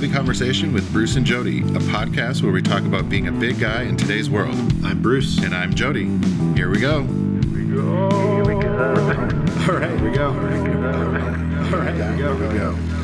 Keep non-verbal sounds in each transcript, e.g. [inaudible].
This Conversation with Bruce and Jody, a podcast where we talk about being a big guy in today's world. I'm Bruce. And I'm Jody. Here we go. All right, here we go. All right, here we go. Here we go.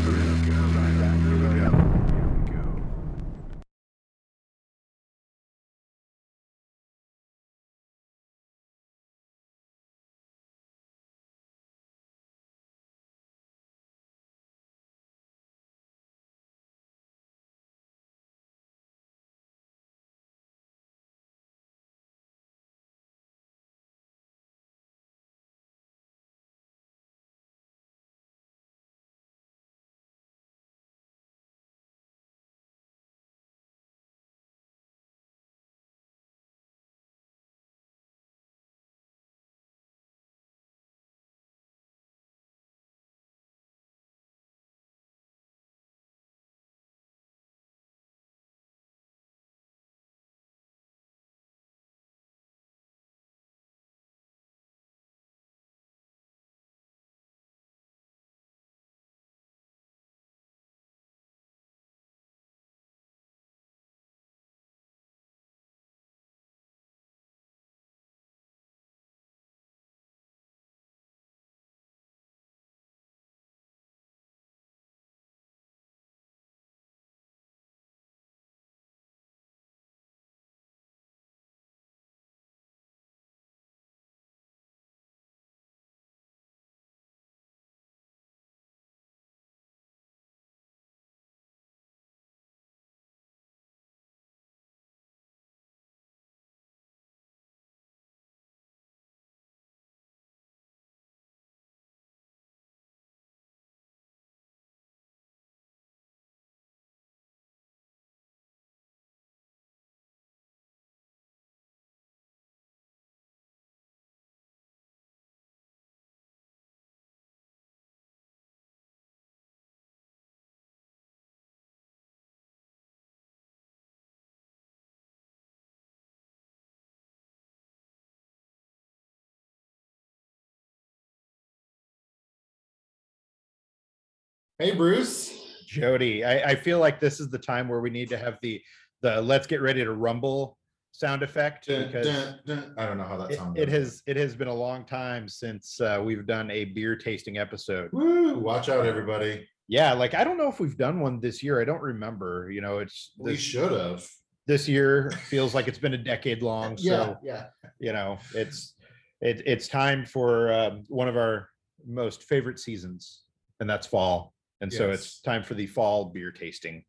Hey, Bruce. Jody, I, I feel like this is the time where we need to have the the let's get ready to rumble sound effect Dun, because dun, dun. I don't know how that it, sounds. it has it has been a long time since uh, we've done a beer tasting episode. Woo, watch out, everybody. Yeah, like I don't know if we've done one this year. I don't remember. You know, it's We should have. this year feels like it's been a decade long. [laughs] Yeah, So yeah. you know, it's it, it's time for um, one of our most favorite seasons, and that's fall. And so it's time for the fall beer tasting.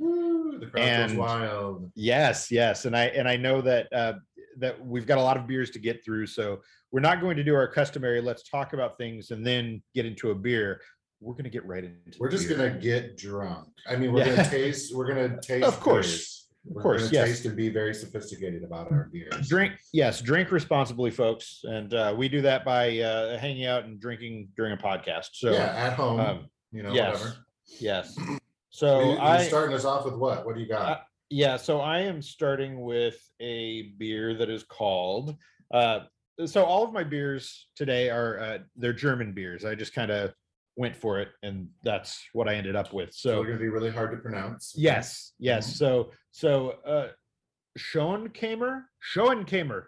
Woo, the crowd goes And- wild. Yes, yes, and I and I know that uh, that we've got a lot of beers to get through, so we're not going to do our customary. Let's talk about things and then get into a beer. We're going to get right into. We're the just beer. gonna get drunk. I mean, we're Yeah. gonna taste. We're gonna taste. Of course. beers. Of We're course, gonna yes. Taste and be very sophisticated about our beers. drink. Yes, drink responsibly, folks, and uh, we do that by uh, hanging out and drinking during a podcast. So yeah, at home. um, you know, yes, whatever. yes. [clears throat] So you, I are starting us off with what? What do you got? Uh, Yeah, so I am starting with a beer that is called. Uh, so all of my beers today are uh, they're German beers. I just kind of went for it, and that's what I ended up with. so So gonna be really hard to pronounce. yes, yes. Mhm. So so uh, Schoenkamer, Schoenkamer,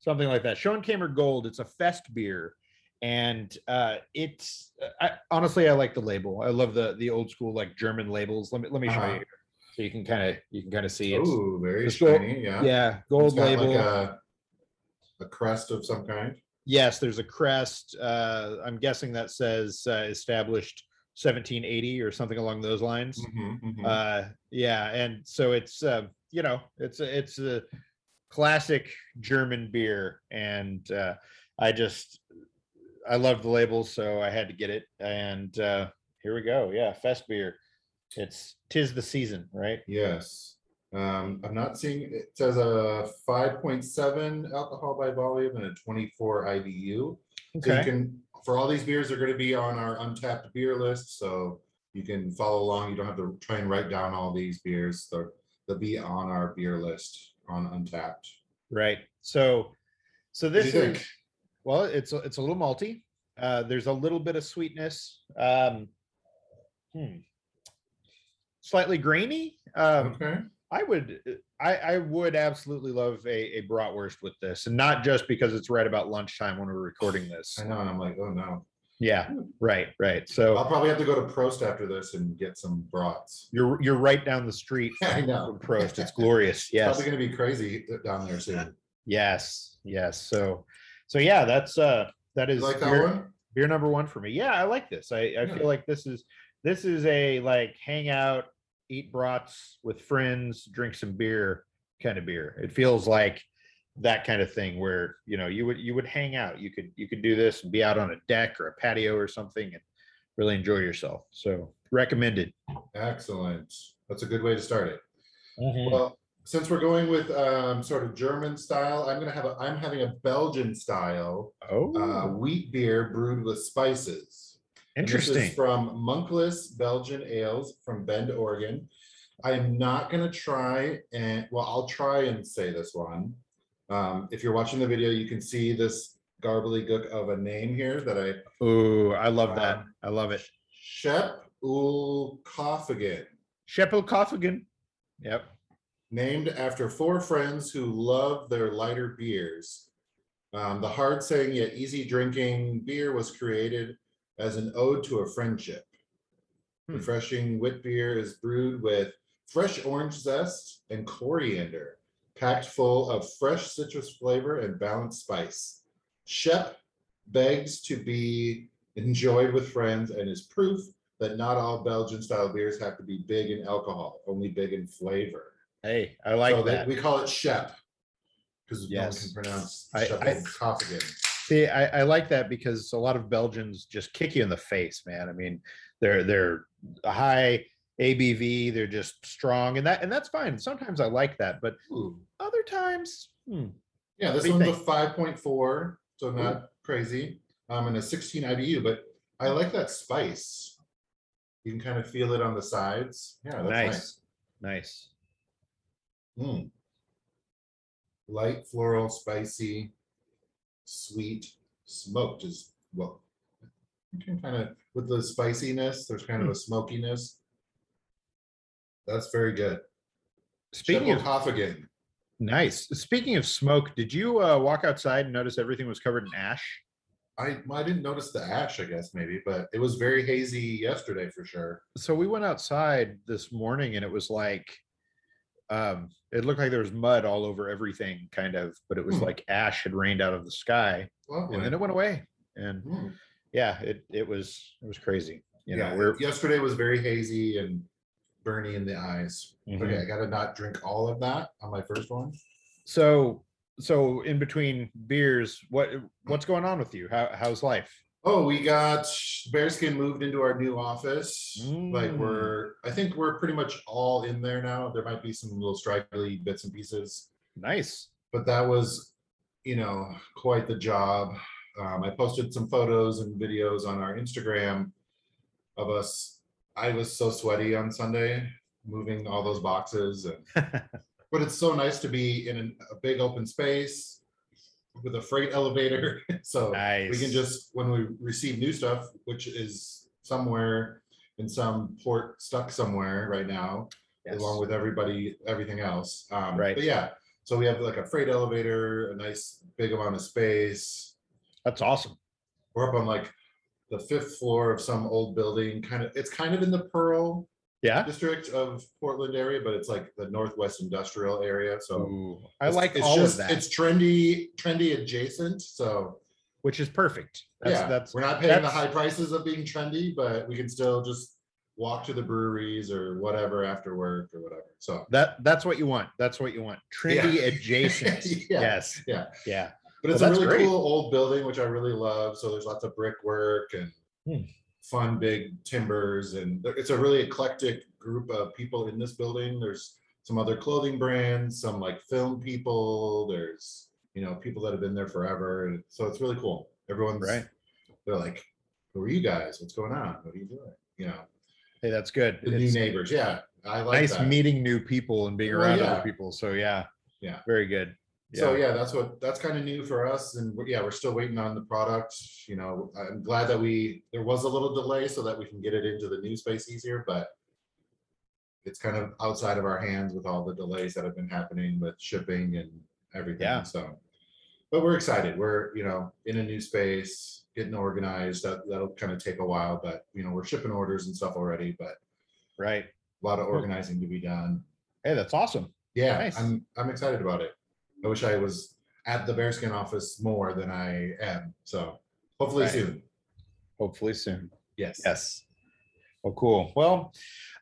something like that. Schoenkamer Gold. It's a fest beer, and uh, it's I, honestly I like the label. I love the the old school like German labels. Let me let me show Uh-huh. you so you can kind of you can kind of see it's Oh, very It's gold- shiny. Yeah. yeah gold label. Like a, a crest of some kind. yes, there's a crest. Uh, I'm guessing that says uh, established 1780 or something along those lines. Mhm, mhm. uh yeah and so it's uh you know it's a it's a classic german beer and uh i just i love the label, so i had to get it and uh here we go yeah fest beer it's tis the season right Yes. Um, I'm not seeing, it says a five point seven alcohol by volume and a twenty-four IBU. Okay. So you can, for all these beers, they're gonna be on our Untappd beer list, so you can follow along. You don't have to try and write down all these beers. They're, they'll be on our beer list on Untappd. right so so this is think? Well it's a- it's a little malty uh there's a little bit of sweetness um hmm. slightly grainy. Um, Okay. I would, I, I would absolutely love a, a bratwurst with this, and not just because it's right about lunchtime when we're recording this. I know, and I'm like, oh no. Yeah, right, right. So I'll probably have to go to Prost after this and get some brats. you're you're right down the street [laughs] I know. from Prost. It's [laughs] glorious. It's Yes, Probably gonna be crazy down there soon. yes, yes. So, so yeah, that's uh, that You is like that beer, one? beer number one for me. Yeah, I like this. I I Yeah. feel like this is this is a like hang out, eat brats with friends, drink some beer kind of beer. It feels like that kind of thing where you know you would you would hang out you could you could do this and be out on a deck or a patio or something and really enjoy yourself so recommended Excellent. That's a good way to start it. Hmm. Well, since we're going with um, sort of German style, I'm gonna have a, I'm having a Belgian style oh uh, wheat beer brewed with spices. And this is From Monkless Belgian Ales from Bend, Oregon. I am not gonna try and, well, I'll try and say this one. Um, if you're watching the video, you can see this garbly-gook of a name here that I, oh i love that Um, i love it Shep Ul Koffigan, Scheppelkopfigen. yep named after four friends who love their lighter beers. Um, the hard saying yet easy drinking beer was created as an ode to a friendship. Hmm. Refreshing wit beer is brewed with fresh orange zest and coriander, packed full of fresh citrus flavor and balanced spice. Shep begs to be enjoyed with friends and is proof that not all Belgian style beers have to be big in alcohol, only big in flavor. Hey i like So they- that We call it Shep. Because no one Yes. can pronounce I- Shep I- see I, I like that because a lot of belgians just kick you in the face man i mean they're they're a high abv they're just strong and that and that's fine sometimes i like that but other times hmm, Yeah, this do you one's a think? five point four, so not crazy. Um, and a sixteen IBU, but I like that spice. You can kind of feel it on the sides. Yeah, that's nice. nice nice Mm. Light floral, spicy, sweet, smoked is well. You can kind of with the spiciness, there's kind of a smokiness. That's very good. speaking of again. Nice. Speaking of smoke, did you uh, walk outside and notice everything was covered in ash? I I didn't notice the ash, I guess maybe, but it was very hazy yesterday for sure. So we went outside this morning and it was like, um, it looked like there was mud all over everything, kind of, but it was Hmm. like ash had rained out of the sky, Lovely. and then it went away. And Mm. yeah, it it was it was crazy. You know, yeah, we're yesterday was very hazy and burny in the eyes. Mhm. Okay, I gotta not drink all of that on my first one. so so in between beers, what what's going on with you? How how's life? Oh, we got Bearskin moved into our new office. Like Mm. we're, I think we're pretty much all in there now. There might be some little straggly bits and pieces, Nice. but that was, you know, quite the job. Um, I posted some photos and videos on our Instagram of us. I was so sweaty on Sunday moving all those boxes and [laughs] but it's so nice to be in an- a big open space with a freight elevator. [laughs] So we can just, when we receive new stuff, which is somewhere in some port stuck somewhere right now, Yes. along with everybody, everything else. Um, Right. But yeah, so we have like a freight elevator, a nice big amount of space. That's awesome. We're up on like the fifth floor of some old building, kind of, it's kind of in the Pearl Yeah. district of Portland area, but it's like the Northwest Industrial area, so. Ooh, I it's- like it's all just- of that, It's trendy, trendy adjacent, so which is perfect. That's yeah, that's we're not paying the that's- high prices of being trendy, but we can still just walk to the breweries or whatever after work or whatever. So, that that's what you want. That's what you want. Trendy [laughs] adjacent. [laughs] Yeah, Yes. yeah. Yeah. but it's Well, a that's really great. cool old building, which I really love. So there's lots of brickwork and Hmm. Fun big timbers, and it's a really eclectic group of people in this building. There's some other clothing brands, some like film people. There's you know people that have been there forever, and so it's really cool. Everyone's Right. They're like, "Who are you guys? What's going on? What are you doing?" You know, Hey, that's good. the new neighbors. Yeah, I like nice that. meeting new people and being Well, around yeah. other people. So yeah. Yeah. Very good. So yeah, that's what that's kind of new for us, and we're- yeah, we're still waiting on the product. You know, I'm glad that we there was a little delay so that we can get it into the new space easier, but it's kind of outside of our hands with all the delays that have been happening with shipping and everything. Yeah. So, but we're excited. We're, you know, in a new space, getting organized. That, that'll kind of take a while, but, you know, we're shipping orders and stuff already, but Right. a lot of organizing to be done. Hey, that's awesome. Yeah, Nice. I'm, I'm excited about it. I wish I was at the Bearskin office more than I am. So hopefully Right. soon. Hopefully soon. Yes. Yes. Well, cool. Well,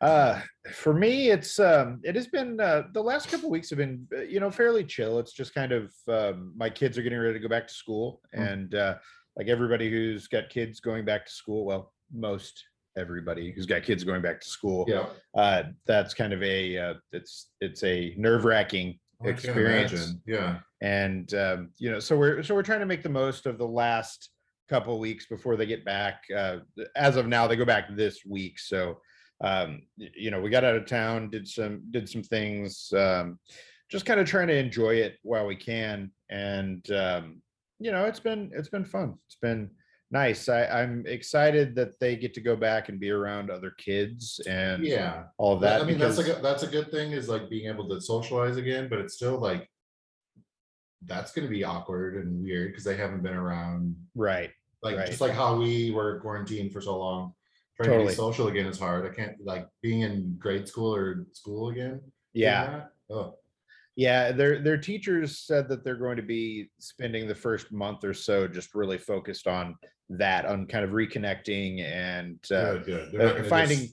uh, for me, it's um, it has been uh, the last couple weeks have been uh, you know fairly chill. It's just kind of um, my kids are getting ready to go back to school, Mm. and uh, like everybody who's got kids going back to school, well, most everybody who's got kids going back to school, Yeah. uh, that's kind of a uh, it's it's a nerve wracking experience. Yeah. and um, you know so we're so we're trying to make the most of the last couple weeks before they get back uh, as of now they go back this week so um, you know we got out of town did some did some things um, just kind of trying to enjoy it while we can and um, you know it's been it's been fun it's been nice I, i'm excited that they get to go back and be around other kids and Yeah. all of That, I mean, that's a good, that's a good thing is like being able to socialize again, but it's still like that's gonna be awkward and weird because they haven't been around. right Like Right. just like how we were quarantined for so long. Trying to Totally. be social again is hard. I can't like being in grade school or school again. yeah Oh, Yeah, their their teachers said that they're going to be spending the first month or so just really focused on that, on kind of reconnecting and uh, good, good. Uh, finding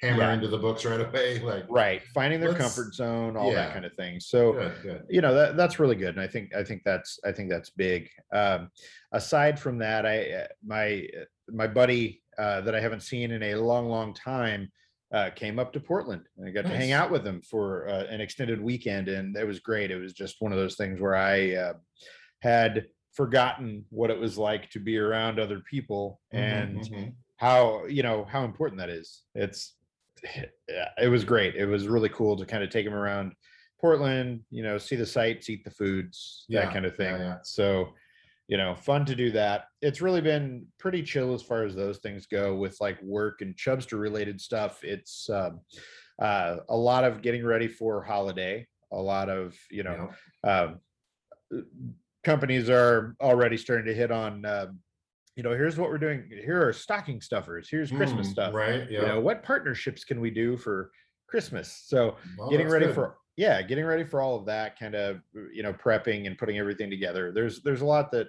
hammer yeah. into the books right away. [laughs] Like right, finding their comfort zone, all that kind of thing. So good, you know that that's really good, and I think I think that's I think that's big. Um, aside from that, I uh, my uh, my buddy uh, that I haven't seen in a long, long time uh, came up to Portland. and I got to hang out with him for uh, an extended weekend, and it was great. It was just one of those things where I uh, had forgotten what it was like to be around other people Mhm, and mhm. how you know how important that is. It's it was great. It was really cool to kind of take him around portland you know see the sights eat the foods Yeah, that kind of thing. yeah. so you know fun to do that. It's really been pretty chill as far as those things go with like work and chubster related stuff. It's um, uh, a lot of getting ready for holiday a lot of you know um, companies are already starting to hit on um, you know here's what we're doing here are stocking stuffers here's christmas Mm, stuff Right, you yeah. know what partnerships can we do for christmas so Well, getting ready good. for yeah getting ready for all of that kind of you know prepping and putting everything together there's there's a lot that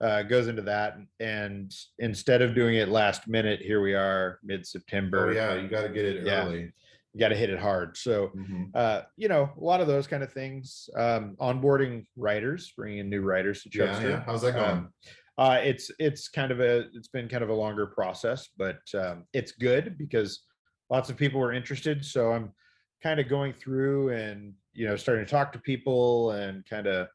uh, goes into that and instead of doing it last minute here we are mid-september Oh, yeah, you gotta get it Yeah. early. You got to hit it hard so Mhm. uh, you know, a lot of those kind of things. Um, onboarding writers, bringing in new writers to Yeah, Chubster. yeah. How's that going? Um, uh, it's it's kind of a it's been kind of a longer process, but um, it's good because lots of people were interested. So I'm kind of going through and you know starting to talk to people and kind of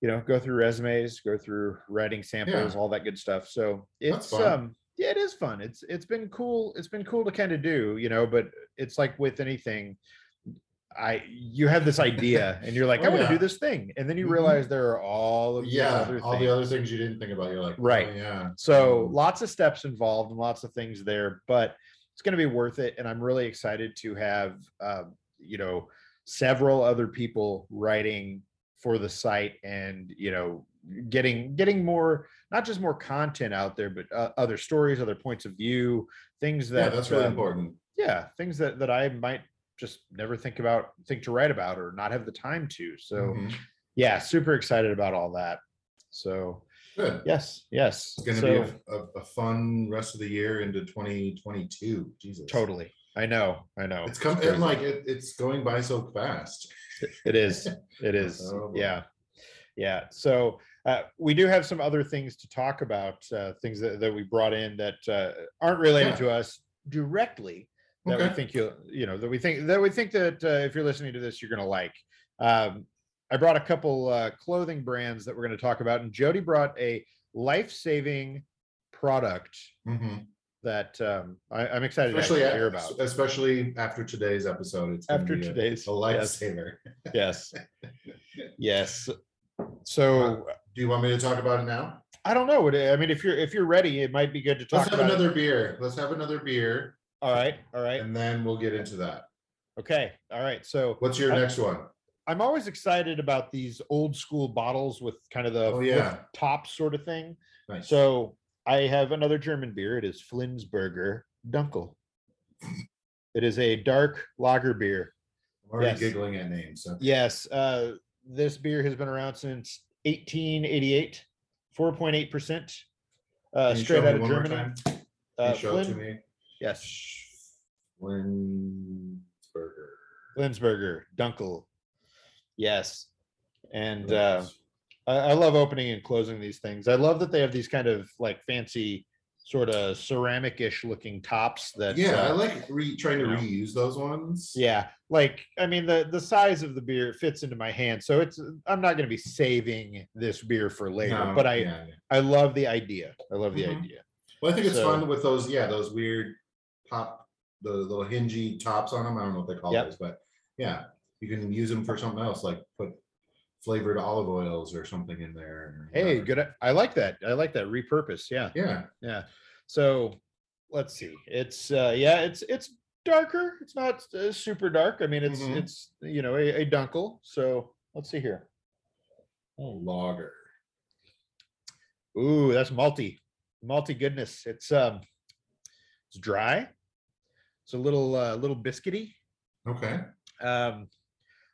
you know go through resumes, go through writing samples, all that good stuff. So it's um yeah, it is fun. It's it's been cool. It's been cool to kind of do, you know, but it's like with anything. I you have this idea and you're [laughs] like, Oh, I'm gonna yeah. do this thing. And then you Mhm. realize there are all of Yeah, other all things. the other things you didn't think about, you're like, oh, Right. yeah. So Mhm. lots of steps involved and lots of things there, but it's going to be worth it. And I'm really excited to have, um, you know, several other people writing for the site and, you know, getting, getting more, not just more content out there, but uh, other stories, other points of view, things that Yeah, that, that's really um, important. yeah, things that, that I might just never think about, think to write about or not have the time to. So Mhm. yeah, super excited about all that. So Good. yes, yes. It's gonna So- be a, a, a fun rest of the year into twenty twenty-two. Jesus. Totally. I know. I know. It's coming, like, it, it's going by so fast. it is. It [laughs] is. Oh, yeah. Yeah. So uh, we do have some other things to talk about, uh, things that, that we brought in that uh, aren't related Yeah. to us directly that we think you'll, you know, that we think that we think that uh, if you're listening to this, you're going to like. Um, I brought a couple uh, clothing brands that we're going to talk about, and Jody brought a life-saving product Mhm. that um, I, I'm excited to Especially, actually hear about. especially after today's episode. It's After a- today's, A yes. lifesaver. yes [laughs] yes so Do you want me to talk about it now? i don't know i mean if you're if you're ready it might be good to talk. Let's have about it. another beer. Let's have another beer all right all right and then we'll get into that. Okay. All right. So What's your I- next one? I'm always excited about these old school bottles with kind of the Oh, yeah. top sort of thing. Nice. So I have another German beer. It is Flinsberger Dunkel. It is a dark lager beer. I'm already yes. giggling at names. So. Yes, uh, this beer has been around since 1888, 4.8%. Uh, Can you straight me out of one more Germany. time? Can Uh, you show it to me? yes, Winsberger. Flinsberger Dunkel. Yes. And uh, I, I love opening and closing these things. I love that they have these kind of like fancy, sort of ceramic-ish looking tops. That yeah, I uh, like re- trying to reuse those ones. yeah, like I mean the the size of the beer fits into my hand, so it's I'm not going to be saving this beer for later. No, but I yeah, yeah. I love the idea. I love the Mhm. idea. Well, I think it's So- fun with those. Yeah, those weird pop, the little hingy tops on them. I don't know what they call Yep. those, but yeah, you can use them for something else, like put flavored olive oils or something in there. Hey, good. I like that. I like that repurpose. Yeah, Yeah, yeah. So let's see. It's uh yeah, it's it's darker. It's not uh, super dark. I mean, it's Mhm. it's you know a, a dunkel. So let's see here. Oh, lager. Ooh, that's malty, malty goodness. It's um, it's dry. It's a little uh, little biscuity. Okay. Um,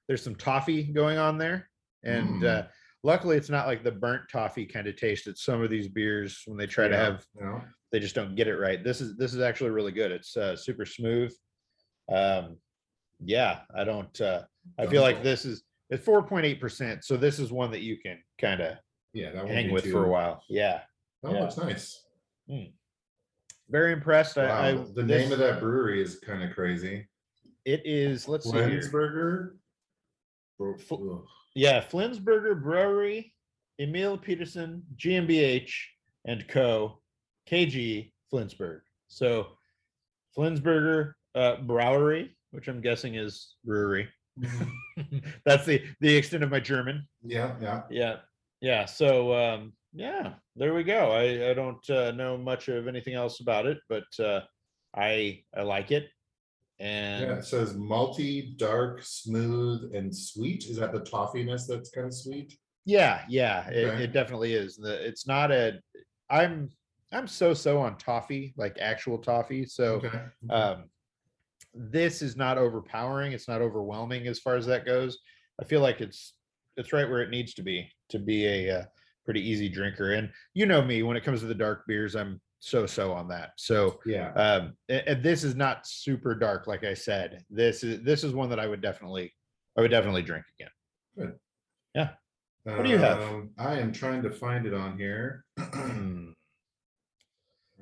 there's some toffee going on there, and Mm. uh, luckily it's not like the burnt toffee kind of taste that some of these beers when they try to have you know, they just don't get it right. This is this is actually really good. It's uh, super smooth. Um, yeah, I don't. Uh, I feel like this is it's four point eight percent. So this is one that you can kind of yeah, that hang with for a while. Yeah, That Yeah. looks nice. very impressed. Wow, I, I the this- name of that brewery is kind of crazy. it is. Let's see here. Flensburger. Bro- Fl- ugh. Yeah, Flinsberger Brewery, Emil Petersen, GmbH and Co. KG Flinsburg. So Flinsberger uh, Brewery, which I'm guessing is brewery. [laughs] That's the the extent of my German. Yeah, yeah. Yeah, yeah. So um, yeah, there we go. I I don't uh, know much of anything else about it, but uh, I I like it. And Yeah, it says malty, dark, smooth, and sweet. Is that the toffiness that's kind of sweet? Yeah, yeah, it, Okay. it definitely is. The it's not a I'm I'm so so on toffee, like actual toffee. So Okay. um this is not overpowering, it's not overwhelming as far as that goes. I feel like it's it's right where it needs to be to be a uh, pretty easy drinker. And you know me, when it comes to the dark beers, I'm so so on that. So yeah. um and this is not super dark, like I said. This is this is one that I would definitely I would definitely drink again. Good. Yeah. What do you have? Um, I am trying to find it on here. [clears throat]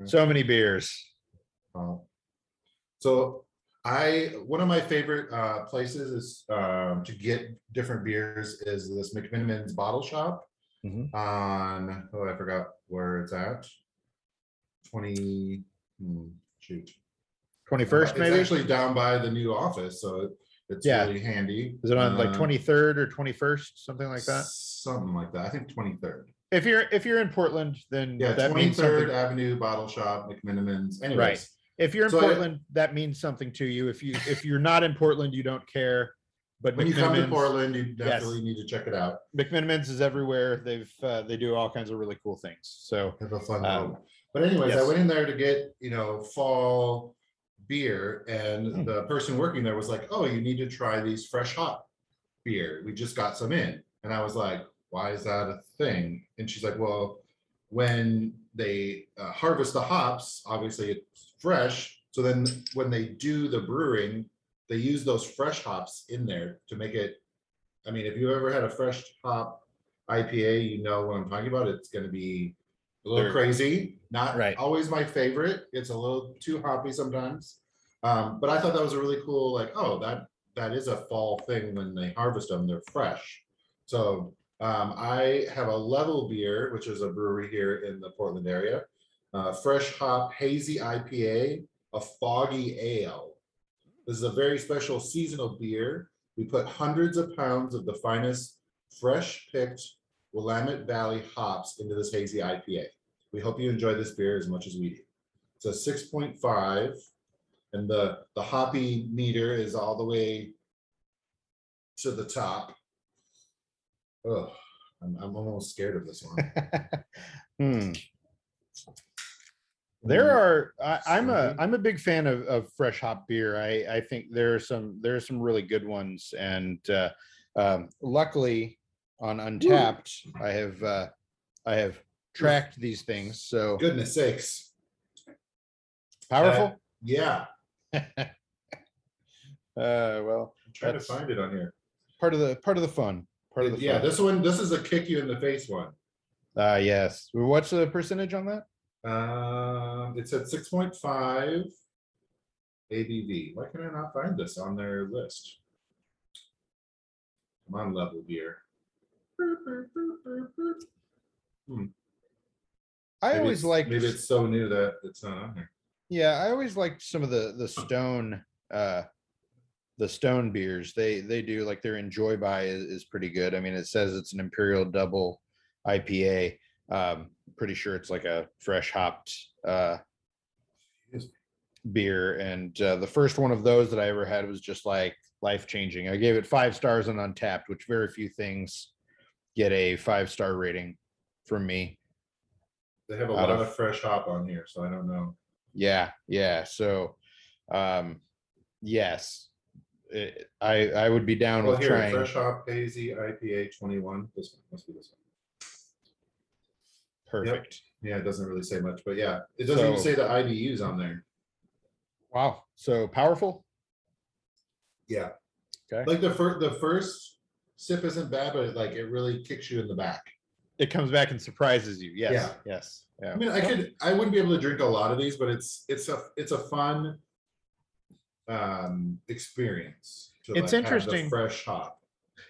So many beers. So I, one of my favorite uh places is um to get different beers is this McMenamins Bottle Shop. Mhm. On, oh, I forgot where it's at. Twenty, hmm, shoot. 21st, It's maybe? actually down by the new office, so it's Yeah. really handy. Is it on like Uh, 23rd or 21st, something like that? Something like that. I think twenty-third. If you're if you're in Portland, then Yeah, that means twenty-third something. Avenue Bottle Shop, McMenamins, anyways. If you're in So I- Portland, that means something to you. If you if you're not in Portland, you don't care. But When you come to Portland, you definitely need to check it out. McMenamins is everywhere. They've uh, they do all kinds of really cool things. So Have a fun Um, time. But anyways, I yes. went in there to get, you know, fall beer Hmm. and the person working there was like, oh, you need to try these fresh hop beer. We just got some in. And I was like, why is that a thing? And she's like, well, when they uh, harvest the hops, obviously it's fresh. So then when they do the brewing, they use those fresh hops in there to make it. I mean, if you ever had a fresh hop IPA, you know what I'm talking about. It's gonna be a little They're- crazy, not Right. always my favorite. It's a little too hoppy sometimes. Um, but I thought that was a really cool, like, oh, that that is a fall thing when they harvest them, they're fresh. So um, I have a level beer, which is a brewery here in the Portland area. Uh, fresh hop hazy IPA, a foggy ale. This is a very special seasonal beer. We put hundreds of pounds of the finest fresh picked Willamette Valley hops into this hazy IPA. We hope you enjoy this beer as much as we do. It's a six point five, and the, the hoppy meter is all the way to the top. Oh, I'm, I'm almost scared of this one. [laughs] Hmm. There are, I, I'm a. I'm a big fan of, of fresh hop beer. I, I think there are some, there are some really good ones. And, uh, um, luckily on Untappd, I have, uh, I have tracked these things. So Goodness sakes. powerful. Yeah, [laughs] Uh, well, I'm trying to That's- find it on here. part of the, part of the fun, part of the Yeah, fun. this one, this is a kick you in the face one. Uh, yes. What's the percentage on that? Um, it's at six point five ABV. Why can I not find this on their list? Come on, level beer. I Maybe always it's- like, Maybe it's so new that it's not on here. yeah, I always liked some of the, the stone, uh, the stone beers. They, they do like their enjoy by is, is pretty good. I mean, it says it's an imperial double IPA. Um, pretty sure it's like a fresh hopped, uh, beer. And, uh, the first one of those that I ever had was just like life changing. I gave it five stars on Untappd, which very few things get a five star rating from me. They have a Out lot of- of fresh hop on here, so I don't know. Yeah, yeah. So, um, yes, it, I I would be down Well, with here, trying. fresh hop hazy IPA twenty-one. This one must be this one. Perfect. Yeah, it doesn't really say much, but yeah, it doesn't even So- say the IBUs on there. Wow. So powerful. Yeah. Okay. Like the first, the first sip isn't bad, but it, like it really kicks you in the back. It comes back and surprises you. Yes. Yeah. Yes. Yeah. I mean, I could, I wouldn't be able to drink a lot of these, but it's, it's a, it's a fun um, experience. to, It's like, interesting. Fresh hop.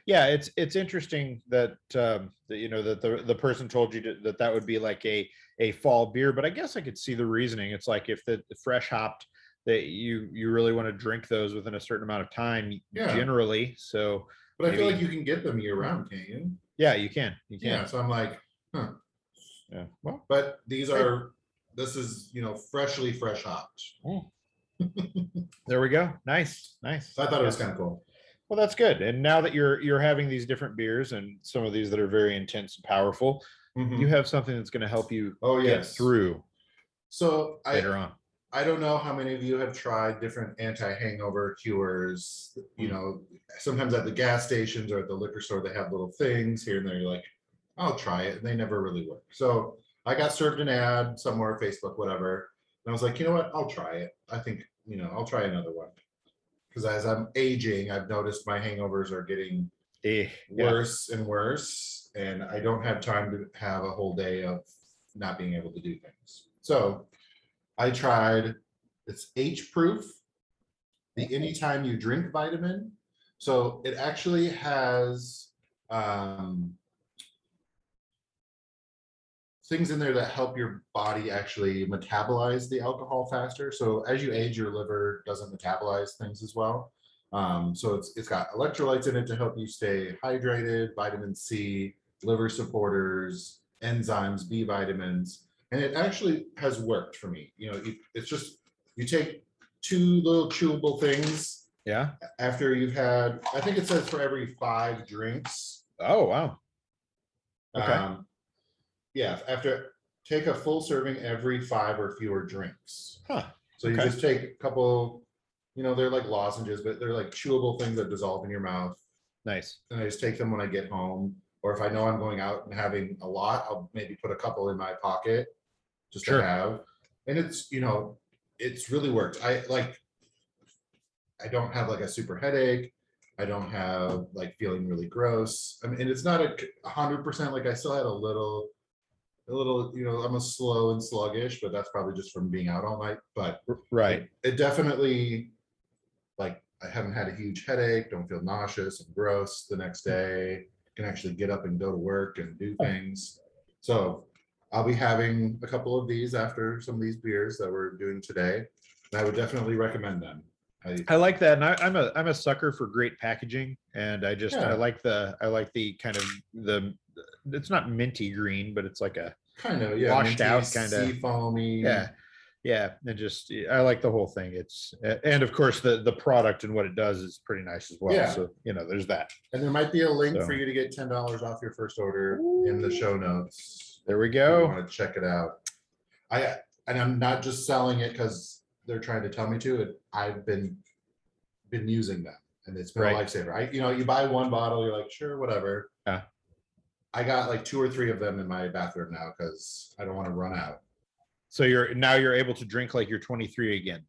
yeah it's it's interesting that um that you know that the the person told you to, that that would be like a a fall beer but i guess i could see the reasoning it's like if the, the fresh hopped that you you really want to drink those within a certain amount of time Yeah. generally so But I feel like you can get them year round, can't you? Yeah you can you Yeah, can so I'm like, huh, yeah. Well but these are, this is, you know, freshly fresh hopped. [laughs] there we go. Nice nice. So I thought it was kind of cool. well that's good. And now that you're you're having these different beers and some of these that are very intense and powerful Mhm. you have something that's going to help you Oh, get yes. through So I, later on I don't know how many of you have tried different anti-hangover cures. You Mm. know, sometimes at the gas stations or at the liquor store, they have little things here and there. You're like, I'll try it. And they never really work. So I got served an ad somewhere, Facebook, whatever. And I was like, you know what? I'll try it. I think, you know, I'll try another one. Because as I'm aging, I've noticed my hangovers are getting Eh, yeah. worse and worse. And I don't have time to have a whole day of not being able to do things. So I tried, it's H proof, the anytime you drink vitamin. So it actually has um, things in there that help your body actually metabolize the alcohol faster. So as you age, your liver doesn't metabolize things as well. Um, so it's it's got electrolytes in it to help you stay hydrated, vitamin C, liver supporters, enzymes, B vitamins, and it actually has worked for me. You know, you, it's just you take two little chewable things yeah after you've had. I think it says for every five drinks. oh wow Okay. Um, yeah, after take a full serving every five or fewer drinks. huh So you Okay. just take a couple, you know, they're like lozenges, but they're like chewable things that dissolve in your mouth. nice And I just take them when I get home. Or if I know I'm going out and having a lot, I'll maybe put a couple in my pocket just Sure. to have. And it's, you know, it's really worked. I like, I don't have like a super headache. I don't have like feeling really gross. I mean, and it's not a c- a hundred percent, like I still had a little, a little, you know, I'm a slow and sluggish, but that's probably just from being out all night. But R- right it definitely like I haven't had a huge headache, don't feel nauseous and gross the next mm. day, can actually get up and go to work and do things. So I'll be having a couple of these after some of these beers that we're doing today. And I would definitely recommend them. I, I like that, and I, I'm a I'm a sucker for great packaging, and I just Yeah. I like the I like the kind of the it's not minty green, but it's like a kind of, yeah. washed minty, out kinda- sea foamy. yeah yeah, and just I like the whole thing. It's and of course the the product and what it does is pretty nice as well. Yeah. So you know, there's that. And there might be a link So- for you to get ten dollars off your first order in the show notes. There we If you go. want to check it out. I, and I'm not just selling it because they're trying to tell me to, it. I've been, been using them and it's been a lifesaver. I, you know, you buy one bottle, you're like, sure, whatever. Yeah. I got like two or three of them in my bathroom now because I don't want to run out. So you're now you're able to drink like you're 23 again.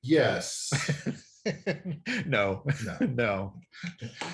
Yes. [laughs] no, No. [laughs] no.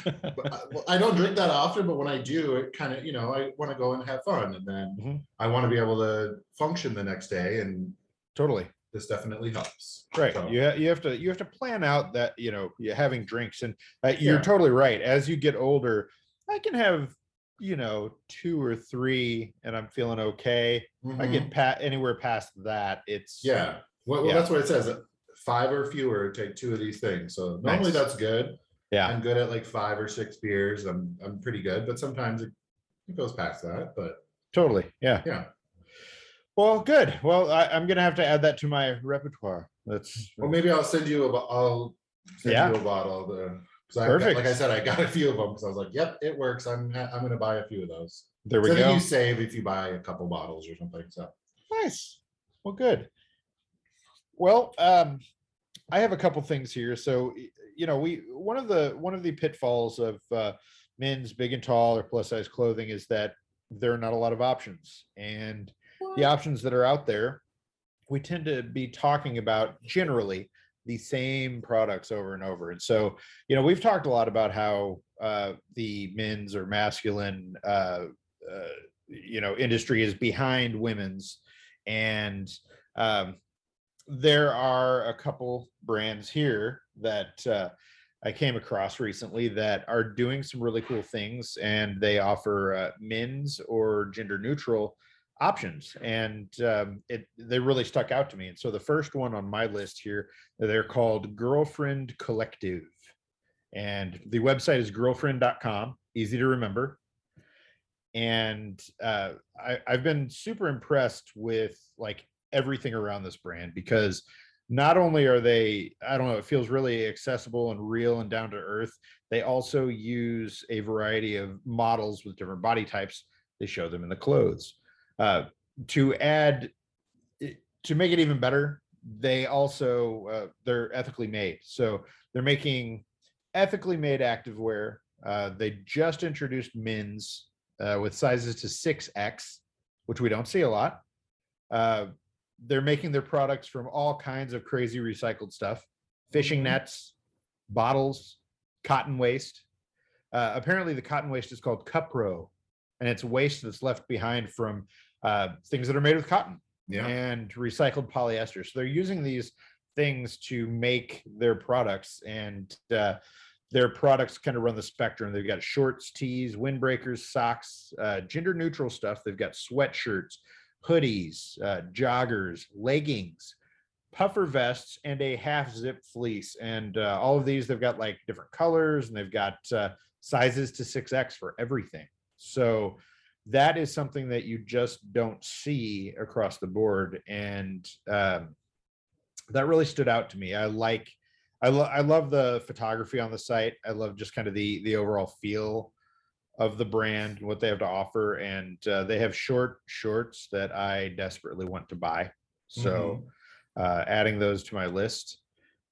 But I- well, I don't drink that often, but when I do, it kind of, you know, I want to go and have fun and then Mhm. I want to be able to function the next day and totally. this definitely helps. Right. So, You, ha- you have to you have to plan out that you know you're having drinks and uh, you're Yeah. totally right. As you get older, I can have you know two or three and I'm feeling okay. I mhm. get pat anywhere past that. It's Yeah, well, well, Yeah. that's what it says. uh, Five or fewer, take two of these things. So normally Nice. that's good. yeah. I'm good at like five or six beers. I'm, I'm pretty good, but sometimes it, it goes past that, but Totally. Yeah. yeah. Well, good. Well, I, I'm gonna have to add that to my repertoire. That's Well, maybe I'll send you a, I'll send Yeah. you a bottle. of The, cause I, got- like I said, I got a few of them. Cause I was like, yep, it works. I'm, I'm gonna buy a few of those. there we So then go. you save if you buy a couple bottles or something. So, Nice. Well, good. Well, um, I have a couple things here. So, you know, we one of the one of the pitfalls of uh, men's big and tall or plus size clothing is that there are not a lot of options, and the options that are out there, we tend to be talking about generally the same products over and over. And so, you know, we've talked a lot about how uh, the men's or masculine, uh, uh, you know, industry is behind women's, and um, there are a couple brands here that uh, I came across recently that are doing some really cool things, and they offer uh, men's or gender neutral options, and um, it they really stuck out to me. And so the first one on my list here, they're called Girlfriend Collective, and the website is girlfriend.com. Easy to remember. And uh, I, I've been super impressed with like everything around this brand because not only are they i don't know it feels really accessible and real and down to earth they also use a variety of models with different body types they show them in the clothes uh, to add to make it even better they also uh, they're ethically made. So they're making ethically made activewear. Uh, they just introduced men's uh, with sizes to 6x which we don't see a lot. Uh, they're making their products from all kinds of crazy recycled stuff fishing Mhm. nets bottles cotton waste. Uh, apparently the cotton waste is called cupro and it's waste that's left behind from uh, things that are made with cotton yeah. and recycled polyester so they're using these things to make their products and uh, their products kind of run the spectrum they've got shorts tees windbreakers socks uh, gender neutral stuff they've got sweatshirts hoodies, uh, joggers, leggings, puffer vests, and a half zip fleece. And uh, all of these, they've got like different colors and they've got uh, sizes to 6X for everything. So that is something that you just don't see across the board. And um, that really stood out to me. I like, I, lo- I love the photography on the site. I love just kind of the the overall feel of the brand and what they have to offer. And uh, they have short shorts that I desperately want to buy. So uh, adding those to my list.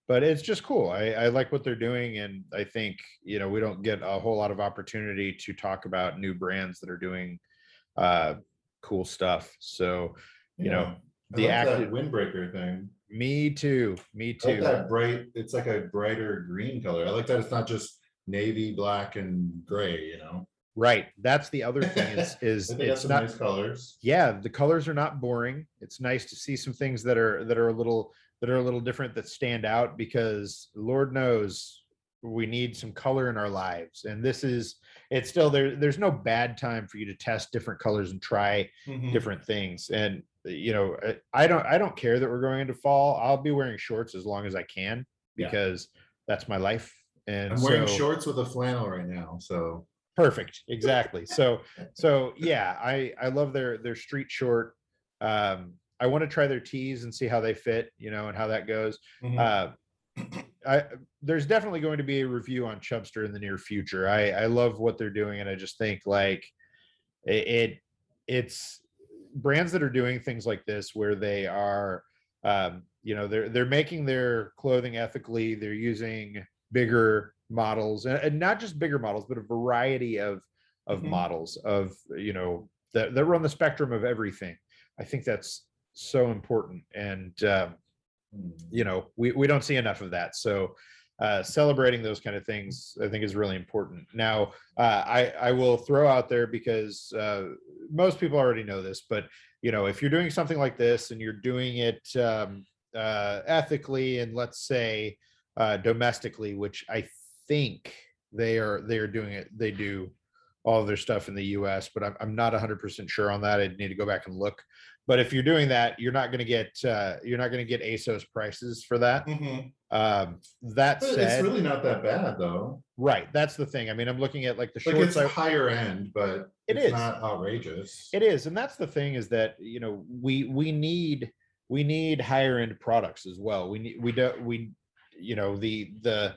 But it's just cool. I, I like what they're doing. And I think, you know, we don't get a whole lot of opportunity to talk about new brands that are doing uh, cool stuff. So, you know, the active, windbreaker thing. me too. Me I like too. that bright, it's like a brighter green color. I like that it's not just navy, black and gray, you know? Right. That's the other thing [laughs] is, is it's not, nice colors. yeah the colors are not boring it's nice to see some things that are that are a little that are a little different that stand out because lord knows we need some color in our lives and this is it's still there there's no bad time for you to test different colors and try Mhm. different things and you know I- don't i don't care that we're going into fall i'll be wearing shorts as long as i can Yeah. because that's my life and I'm wearing so- shorts with a flannel right now, so. perfect exactly so so yeah i i love their their street short um I want to try their teas and see how they fit, you know, and how that goes. Mhm. Uh, I there's definitely going to be a review on Chubster in the near future. I I love what they're doing, and I just think like it, it it's brands that are doing things like this where they are um you know they're they're making their clothing ethically they're using bigger models and, and not just bigger models but a variety of of Mhm. models of you know that, that run the spectrum of everything i think that's so important and um you know we, we don't see enough of that so uh, celebrating those kind of things i think is really important. Now uh, i i will throw out there because uh, most people already know this but you know if you're doing something like this and you're doing it um, uh, ethically and let's say uh, domestically which i think they are they are doing it they do all of their stuff in the us but i'm, I'm not 100% sure on that I'd need to go back and look but if you're doing that you're not going to get uh, you're not going to get asos prices for that Mhm. um that But It's really not that bad though. right that's the thing i mean i'm looking at like the Like shorts it's I, higher end, but It it's is. not outrageous. it is and that's the thing is that you know we we need we need higher end products as well we need we don't we you know the the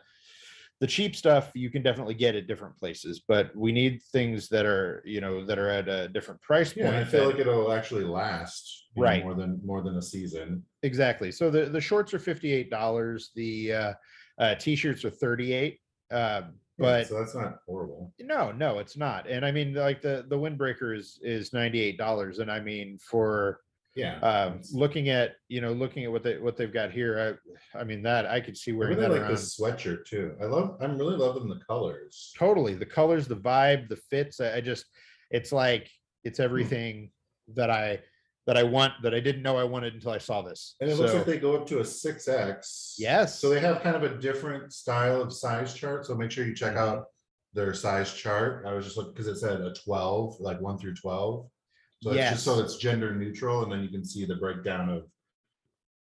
the cheap stuff you can definitely get at different places but we need things that are you know that are at a different price point Yeah, I feel that- like it'll actually last. know, Right. More than, more than a season. exactly so the the shorts are 58 dollars the uh, uh t-shirts are 38 um Yeah, but So that's not horrible. No, no, it's not. And I mean, like the the windbreaker is is ninety eight dollars, and I mean for Yeah. um, looking at you know looking at what they what they've got here, I I mean that I could see I wearing really that like around. this sweatshirt too. I love, I'm really loving the colors. Totally, the colors, the vibe, the fits. I, I just it's like it's Hmm. everything that I that I want that I didn't know I wanted until I saw this. And it looks So, like they go up to a six X. yes, So they have kind of a different style of size chart. So make sure you check Mhm. out their size chart. I was just looking because it said a twelve, like one through twelve. So it's just so it's gender neutral and then you can see the breakdown of,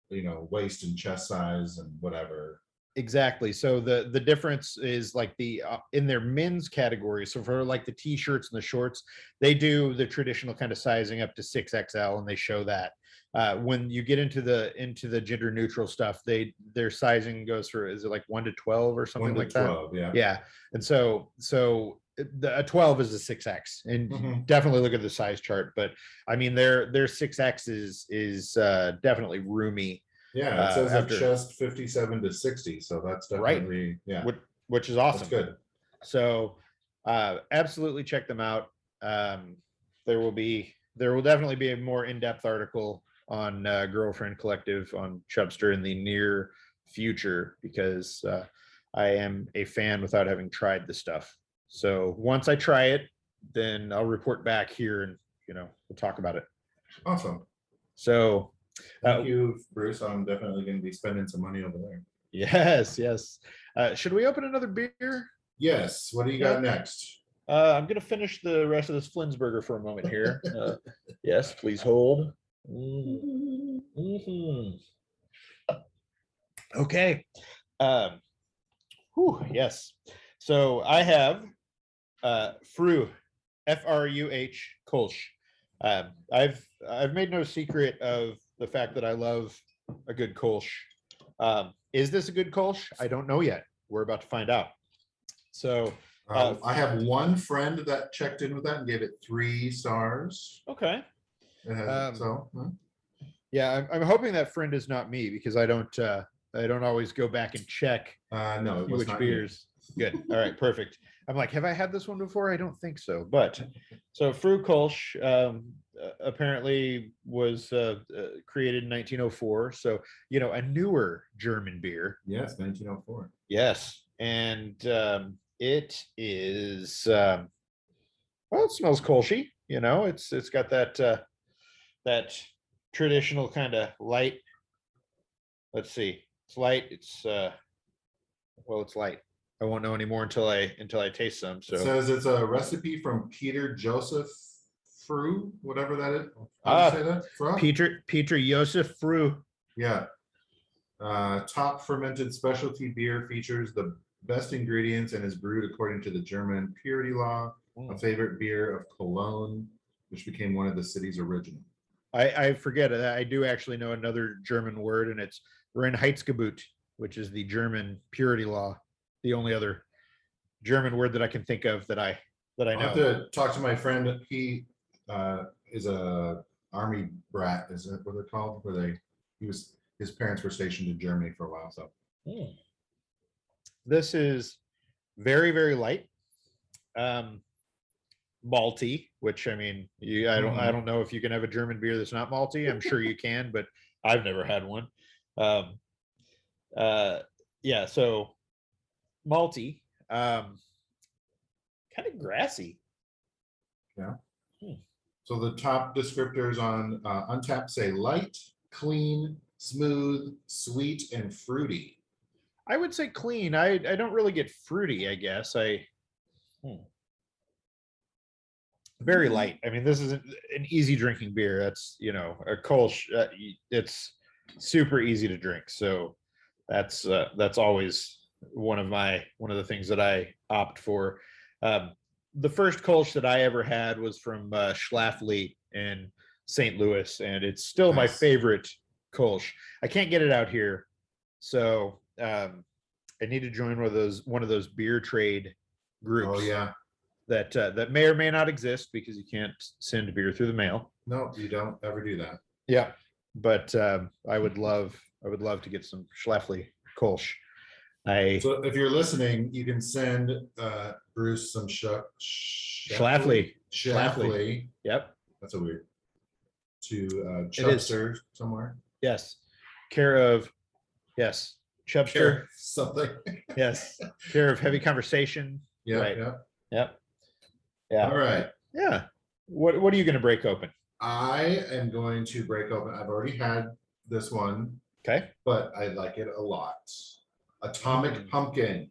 you know, waist and chest size and whatever. Exactly. So the the difference is like the uh, in their men's category. So for like the t-shirts and the shorts, they do the traditional kind of sizing up to 6XL and they show that. Uh, when you get into the into the gender neutral stuff, they their sizing goes for is it like 1 to 12 or something One to like that? twelve, yeah. Yeah. And so so uh, the a 12 is a 6X and Mhm. definitely look at the size chart, but I mean their their 6X is is uh definitely roomy, Yeah, Uh, it says after- a chest fifty-seven to sixty, so that's Right. yeah, which which is that's awesome. good. So uh, absolutely check them out. Um, there will be there will definitely be a more in-depth article on uh, Girlfriend Collective on Chubster in the near future because uh, I am a fan without having tried the stuff. So once I try it, then I'll report back here and you know we'll talk about it. Awesome. So Thank Uh, you, Bruce. I'm definitely gonna be spending some money over there. yes, yes. Uh, should we open another beer? Yes, what do you got next? Uh, I'm gonna finish the rest of this Flensburger for a moment here. Uh, [laughs] yes, please hold. Mm, mhm. Okay. Um, whew, yes. So I have uh, Fru, F R U H Kolsch. Um, I've I've made no secret of the fact that I love a good Kolsch. Um, is this a good Kolsch? I don't know yet. We're about to find out. So Um, I have one friend that checked in with that and gave it three stars. okay. It Um, So, huh? Yeah, I'm, I'm hoping that friend is not me because I don't uh I don't always go back and check uh, no, it was which not me. beers. Good. [laughs] All right, perfect. I'm like, have I had this one before? I don't think so. But so Fru Kolsch um, uh, apparently was uh, uh, created in 1904. So you know, a newer German beer. Yes, nineteen oh four. Yes, and um, it is um, well, it smells Kolschi. You know, it's it's got that uh, that traditional kind of light. Let's see, it's light. It's uh, well, it's light. I won't know anymore until I until I taste some. It So says it's a recipe from Peter Joseph Fru, whatever that is. Ah, How do you say that? Fru? Peter Peter Joseph Fru. Yeah. Uh, top fermented specialty beer features the best ingredients and is brewed according to the German purity law, a Mm. favorite beer of Cologne, which became one of the city's original. I, I forget it. I do actually know another German word, and it's Reinheitsgebot, which is the German purity law. The only other German word that I can think of that I that I I'll have know. to talk to my friend. He uh, is a army brat, is it what they're called? Where they, he was, his parents were stationed in Germany for a while, so. Hmm. This is very very light, um, malty. Which I mean, you I don't I Mhm. don't know if you can have a German beer that's not malty. I'm sure you [laughs] can, but I've never had one. Um, uh, yeah, so malty, um, kind of grassy. Yeah. So the top descriptors on uh, Untappd say light, clean, smooth, sweet, and fruity. I would say clean. I I don't really get fruity. I guess I. hmm. Very light. I mean, this is an, an easy drinking beer. That's you know a Kolsch. Uh, it's super easy to drink. So that's uh, that's always one of my one of the things that I opt for. Um, the first Kolsch that I ever had was from uh, Schlafly in St. Louis, and it's still my favorite Kolsch. I can't get it out here, so um, I need to join one of those one of those beer trade groups Oh, yeah. That uh, that may or may not exist because you can't send beer through the mail. No, you don't ever do that. Yeah, but um, I would love I would love to get some Schlafly Kolsch. I So if you're listening, you can send uh, Bruce some sh- Schlafly. Schlafly. Yep. That's a weird. To uh, is. Chubster somewhere. Yes. Care of yes. Chubster. Care something. Yes. Care of heavy conversation. [laughs] Yeah, Right. yeah. Yep. All Yeah. right. Yeah. What what are you gonna break open? I am going to break open. I've already had this one, Okay. but I like it a lot. Atomic Mm. Pumpkin.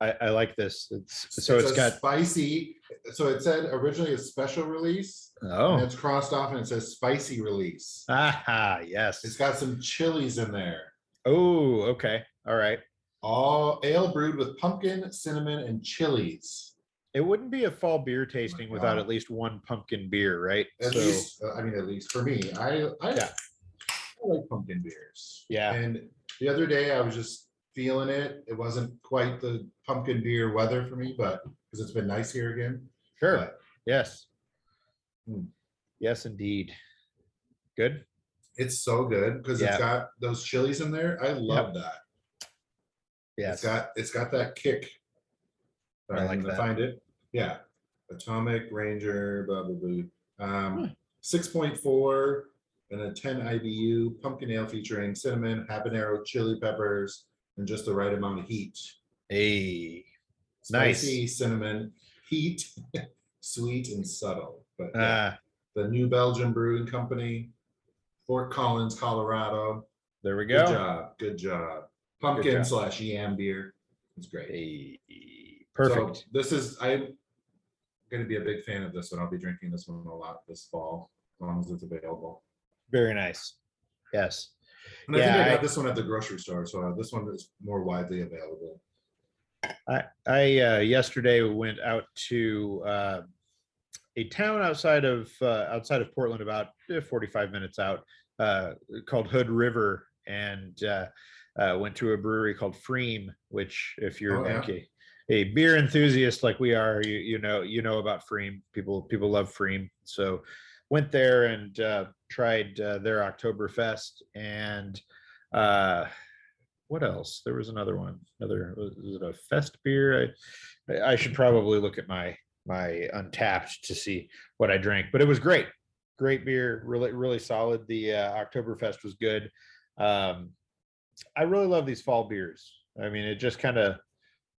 I, I like this. It's so it's a got spicy. So it said originally a special release, and oh it's crossed off and it says spicy release. aha yes. It's got some chilies in there. Oh, okay. All right. All ale brewed with pumpkin, cinnamon, and chilies. It wouldn't be a fall beer tasting without God. at least one pumpkin beer, right? At so least, uh, I mean, at least for me, I, I, Yeah. I like pumpkin beers. Yeah. And the other day I was just feeling it. It wasn't quite the pumpkin beer weather for me, but because it's been nice here again. sure. but Yes. Hmm. Yes, indeed. Good. It's so good because Yeah. it's got those chilies in there. I love that. Yeah. It's got, it's got that kick. I Sorry, like that. Find it. Yeah. Atomic Ranger, blah, blah, blah. Hmm. Um, six point four and a ten IBU pumpkin ale featuring cinnamon, habanero, chili peppers, and just the right amount of heat. Hey. Nice. Spicy, cinnamon, heat, [laughs] sweet and subtle. But yeah, Uh, the New Belgium Brewing Company, Fort Collins, Colorado. there we go. Good go. job, good job. Pumpkin job. slash yam beer. It's great. Hey. So Perfect. this is, I'm gonna be a big fan of this one. I'll be drinking this one a lot this fall, as long as it's available. Very nice. Yes. And I think Yeah, I got this one at the grocery store, so uh, this one is more widely available. I, I uh, yesterday went out to uh, a town outside of uh, outside of Portland, about eh, 45 minutes out, uh, called Hood River, and uh, uh, went to a brewery called pFriem, which, if you're Oh, yeah. like a, beer enthusiast like we are, you you know you know about pFriem. People people love pFriem, so went there and uh, tried uh, their Oktoberfest and. Uh, what else? There was another one. Another was it a fest beer? I I- I should probably look at my my Untappd to see what I drank, but it was great. Great beer, really really solid. The uh, Oktoberfest was good. Um, I really love these fall beers. I mean, it just kind of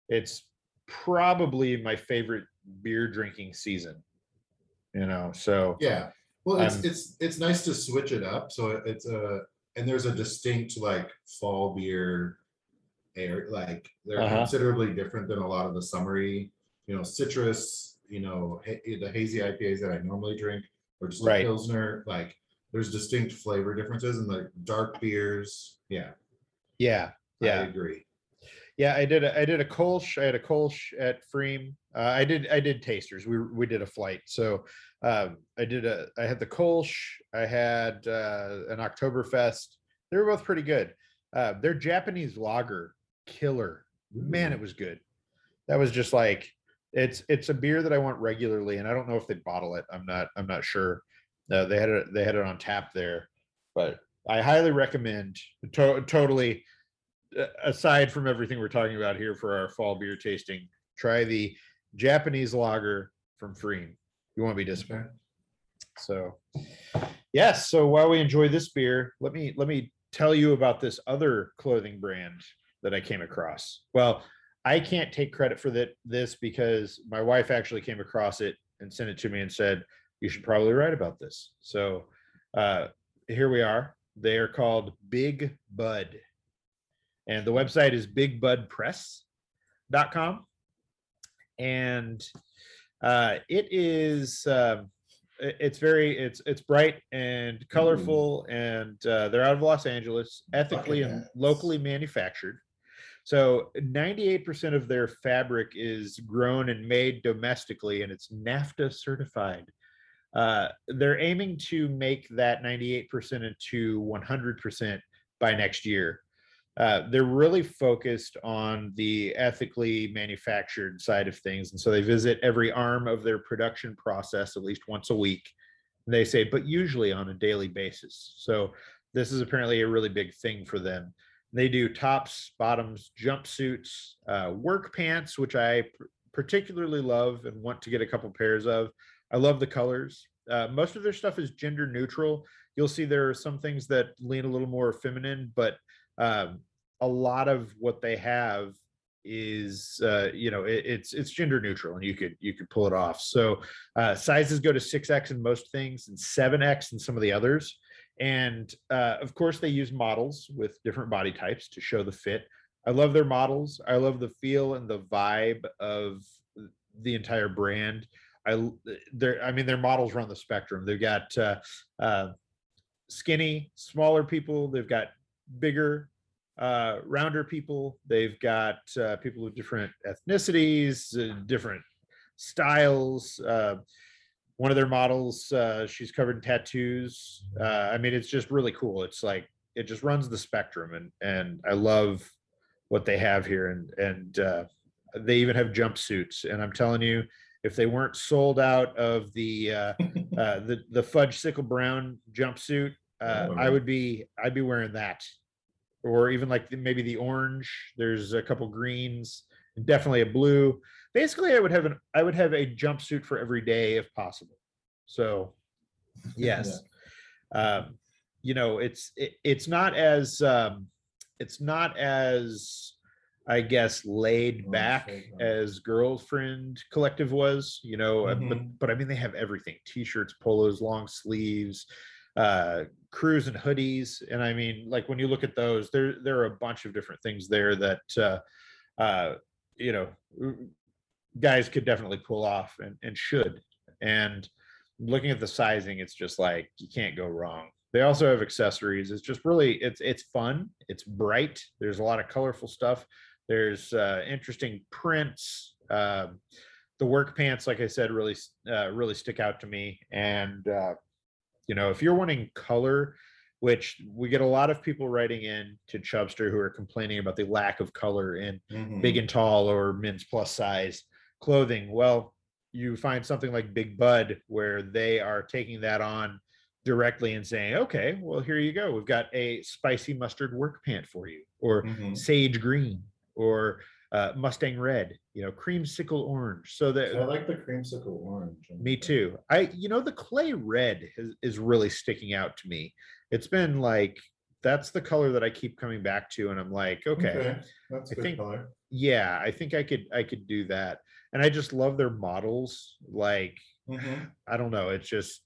it's probably my favorite beer drinking season. You know, so Yeah, well, it's, I'm- it's, it's nice to switch it up, so it's a, and there's a distinct like fall beer air, like they're Uh-huh. considerably different than a lot of the summery, you know, citrus, you know, ha- the hazy IPAs that I normally drink, or just Right. Pilsner, like, there's distinct flavor differences and the dark beers, yeah, yeah, I yeah. agree. Yeah, I did. A, I did a Kolsch. I had a Kolsch at pFriem. Uh, I did. I did tasters. We we did a flight. So um, I did a. I had the Kolsch. I had uh, an Oktoberfest. They were both pretty good. Uh, their Japanese lager, killer. Man, it was good. That was just like it's it's a beer that I want regularly, and I don't know if they bottle it. I'm not. I'm not sure. Uh, they had it. They had it on tap there, but I highly recommend. To- totally aside from everything we're talking about here for our fall beer tasting, try the Japanese lager from pFriem. You won't be disappointed. So, yes. So while we enjoy this beer, let me let me tell you about this other clothing brand that I came across. Well, I can't take credit for that this because my wife actually came across it and sent it to me and said you should probably write about this. So uh, here we are. They are called Big Bud and the website is bigbudpress.com and uh, it is it- it's very it's it's bright and colorful and uh, they're out of los angeles ethically and locally manufactured. So 98% of their fabric is grown and made domestically and it's nafta certified. Uh, they're aiming to make that 98% into 100% by next year uh, they're really focused on the ethically manufactured side of things. And so they visit every arm of their production process at least once a week. And they say, but usually on a daily basis. So this is apparently a really big thing for them. They do tops, bottoms, jumpsuits, uh, work pants, which I p- particularly love and want to get a couple pairs of. I love the colors. Uh, most of their stuff is gender neutral. You'll see there are some things that lean a little more feminine, but um, a lot of what they have is uh, you know it, it's it's gender neutral and you could you could pull it off. So uh, sizes go to 6x in most things and 7x in some of the others. And uh, of course they use models with different body types to show the fit. I love their models. I love the feel and the vibe of the entire brand. I they're i mean their models run the spectrum. They've got uh, uh, skinny smaller people. They've got bigger uh, rounder people. They've got uh, people with different ethnicities, uh, different styles. Uh, one of their models, uh, she's covered in tattoos. Uh, I mean, it's just really cool. It's like it just runs the spectrum, and and I love what they have here, and and uh, they even have jumpsuits. And I'm telling you, if they weren't sold out of the uh, [laughs] uh, the the fudge sickle brown jumpsuit, uh, Oh, I would be I'd be wearing that, or even like maybe the orange. There's a couple greens, definitely a blue. Basically, I would have an I would have a jumpsuit for every day if possible. So, [laughs] yes, um, you know it's it, it's not as um, it's not as I guess laid back as Girlfriend Collective was, you know, uh, but Mhm. but I mean they have everything: t-shirts, polos, long sleeves, uh, crews and hoodies. And I mean, like when you look at those, there there are a bunch of different things there that uh, uh, you know guys could definitely pull off and, and should. And looking at the sizing, it's just like you can't go wrong. They also have accessories. It's just really it's it's fun. It's bright. There's a lot of colorful stuff. There's uh, interesting prints. Um, the work pants, like I said, really uh, really stick out to me. And uh, you know, if you're wanting color, which we get a lot of people writing in to Chubster who are complaining about the lack of color in Mhm. big and tall or men's plus size clothing. Well, you find something like Big Bud where they are taking that on directly and saying, okay, well, here you go. We've got a spicy mustard work pant for you, or Mhm. sage green, or uh, Mustang red, you know, creamsicle orange. So that I like the creamsicle orange. me too. I, you know, the clay red is, is really sticking out to me. It's been like, that's the color that I keep coming back to. And I'm like, okay, That's I good think- color. yeah, I think I could, I could do that. And I just love their models. Like, Mhm. I don't know. It's just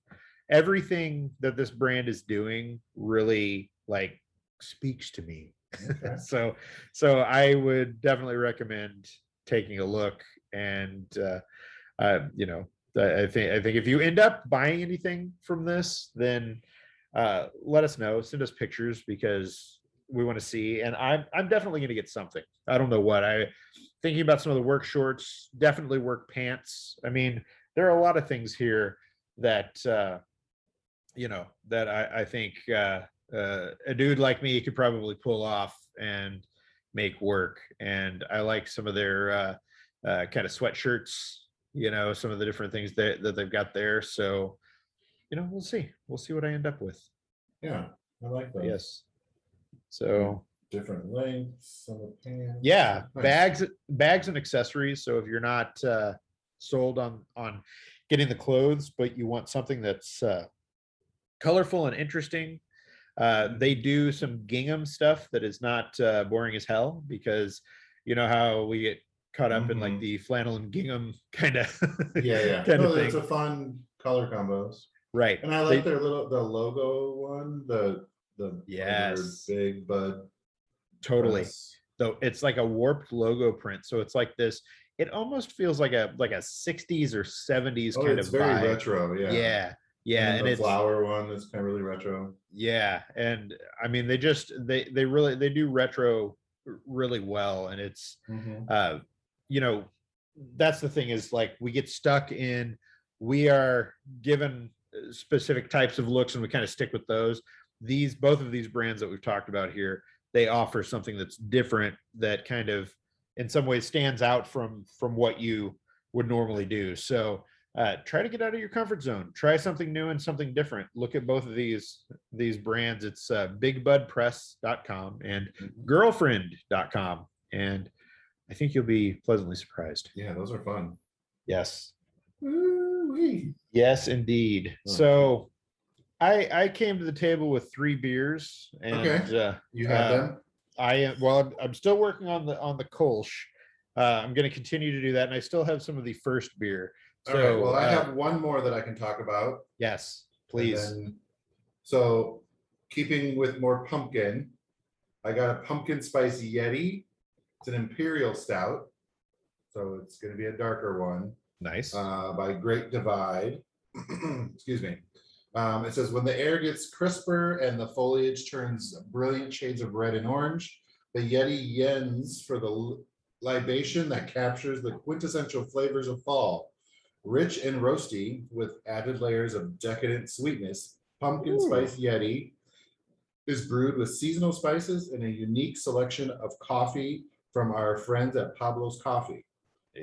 everything that this brand is doing really like speaks to me. Okay. [laughs] so, so I would definitely recommend taking a look and, uh, uh, you know, I think, I think if you end up buying anything from this, then, uh, let us know, send us pictures because we want to see, and I'm I'm definitely going to get something. I don't know what I thinking about some of the work shorts, definitely work pants. I mean, there are a lot of things here that uh, you know that I, I think uh, uh, a dude like me could probably pull off and make work. And I like some of their uh, uh, kind of sweatshirts, you know, some of the different things that, that they've got there. So, you know, we'll see. We'll see what I end up with. Yeah, I like that. Yes. So Different lengths on the pants. yeah, Nice. bags, bags and accessories. So if you're not uh, sold on on getting the clothes, but you want something that's uh, colorful and interesting, uh, they do some gingham stuff that is not uh, boring as hell because you know how we get caught up in like Mhm. the flannel and gingham [laughs] kind of Yeah, yeah. kind No, of it's a fun color combos. right. And I They- like their little, the logo one, the, the. Yes. Big bud. totally. So it's like a warped logo print. So it's like this. It almost feels like a like a 60s or 70s Oh, kind it's of very vibe. retro, yeah. yeah yeah And and, the it's flower one that's kind of really retro. yeah and i mean they just they they really they do retro really well and it's uh you know that's the thing is like we get stuck in we are given uh, specific types of looks and we kind of stick with those. These both of these brands that we've talked about here they offer something that's different that kind of in some ways stands out from from what you would normally do. So uh, try to get out of your comfort zone try something new and something different look at both of these these brands it's uh, bigbudpress.com and girlfriend.com and i think you'll be pleasantly surprised Yeah, those are fun. yes Ooh-wee. yes indeed Oh. so i i came to the table with three beers and Okay. uh, You have Uh, them? i am well I'm, I'm still working on the on the kolsch uh, i'm going to continue to do that and i still have some of the first beer All right, well, I uh, have one more that I can talk about. yes and please then- So keeping with more pumpkin, I got a pumpkin spice Yeti. It's an imperial stout. So it's gonna be a darker one. nice uh, by Great Divide. [clears throat] Excuse me. Um, it says when the air gets crisper and the foliage turns brilliant shades of red and orange, the Yeti yens for the l- libation that captures the quintessential flavors of fall. Rich and roasty with added layers of decadent sweetness, pumpkin Ooh. spice Yeti is brewed with seasonal spices and a unique selection of coffee from our friends at Pablo's Coffee